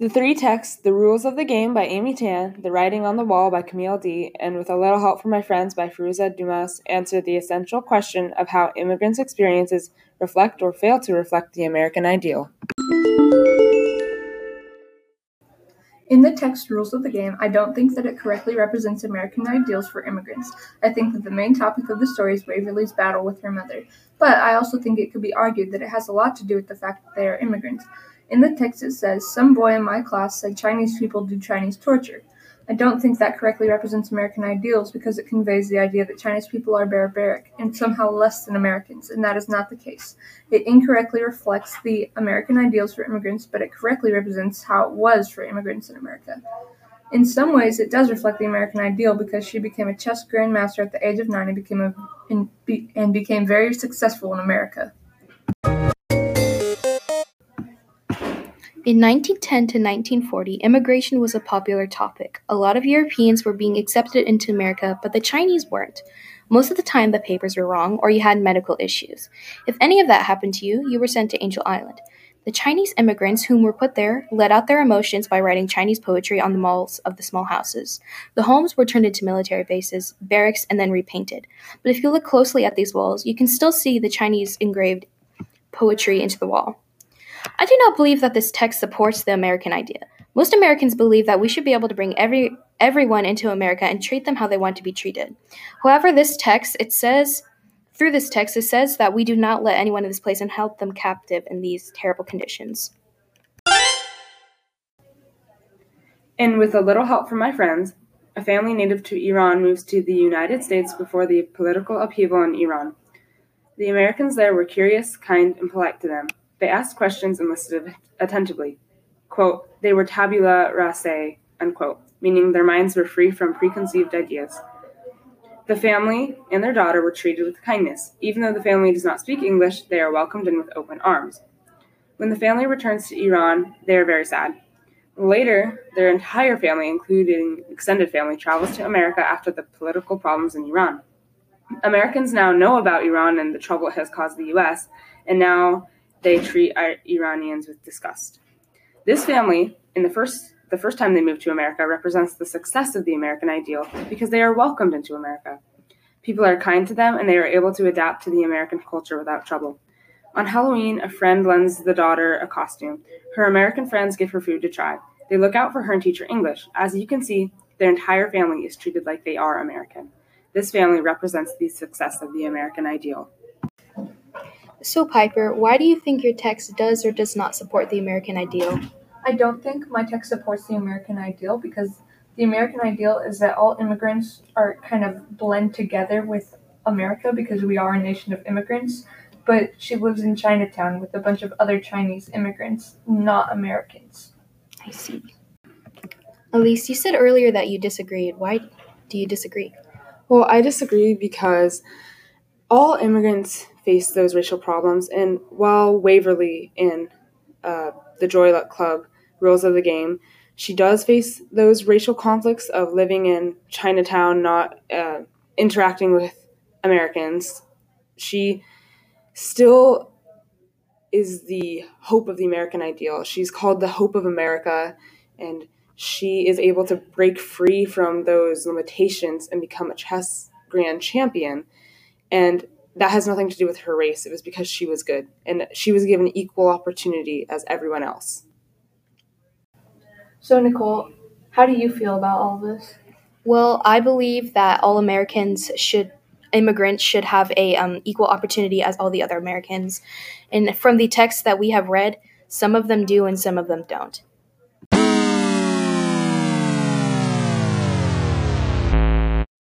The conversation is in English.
The three texts, The Rules of the Game by Amy Tan, The Writing on the Wall by Camille D., and With a Little Help from My Friends by Firoozeh Dumas, answer the essential question of how immigrants' experiences reflect or fail to reflect the American ideal. In the text Rules of the Game, I don't think that it correctly represents American ideals for immigrants. I think that the main topic of the story is Waverly's battle with her mother. But I also think it could be argued that it has a lot to do with the fact that they are immigrants. In the text it says, Some boy in my class said Chinese people do Chinese torture. I don't think that correctly represents American ideals because it conveys the idea that Chinese people are barbaric and somehow less than Americans, and that is not the case. It incorrectly reflects the American ideals for immigrants, but it correctly represents how it was for immigrants in America. In some ways, it does reflect the American ideal because she became a chess grandmaster at the age of nine and became a, and, be, and became very successful in America. In 1910 to 1940, immigration was a popular topic. A lot of Europeans were being accepted into America, but the Chinese weren't. Most of the time, the papers were wrong or you had medical issues. If any of that happened to you, you were sent to Angel Island. The Chinese immigrants whom were put there let out their emotions by writing Chinese poetry on the walls of the small houses. The homes were turned into military bases, barracks, and then repainted. But if you look closely at these walls, you can still see the Chinese engraved poetry into the wall. I do not believe that this text supports the American idea. Most Americans believe that we should be able to bring every everyone into America and treat them how they want to be treated. However, this text it says through this text it says that we do not let anyone in this place and help them captive in these terrible conditions. And with a little help from my friends, a family native to Iran moves to the United States before the political upheaval in Iran. The Americans there were curious, kind, and polite to them. They asked questions and listened attentively. Quote, they were tabula rasa, unquote, meaning their minds were free from preconceived ideas. The family and their daughter were treated with kindness. Even though the family does not speak English, they are welcomed in with open arms. When the family returns to Iran, they are very sad. Later, their entire family, including extended family, travels to America after the political problems in Iran. Americans now know about Iran and the trouble it has caused the US, and now they treat Iranians with disgust. This family, in the first the first time they moved to America, represents the success of the American ideal because they are welcomed into America. People are kind to them and they are able to adapt to the American culture without trouble. On Halloween, a friend lends the daughter a costume. Her American friends give her food to try. They look out for her and teach her English. As you can see, their entire family is treated like they are American. This family represents the success of the American ideal. So, Piper, why do you think your text does or does not support the American ideal? I don't think my text supports the American ideal because the American ideal is that all immigrants are kind of blend together with America because we are a nation of immigrants. But she lives in Chinatown with a bunch of other Chinese immigrants, not Americans. I see. Elise, you said earlier that you disagreed. Why do you disagree? Well, I disagree because all immigrants face those racial problems. And while Waverly in uh, the Joy Luck Club rules of the game, she does face those racial conflicts of living in Chinatown, not uh, interacting with Americans. She still is the hope of the American ideal. She's called the hope of America, and she is able to break free from those limitations and become a chess grand champion. And that has nothing to do with her race. It was because she was good and she was given equal opportunity as everyone else. So, Nicole, how do you feel about all this? Well, I believe that all Americans should immigrants should have a um, equal opportunity as all the other Americans. And from the text that we have read, some of them do and some of them don't.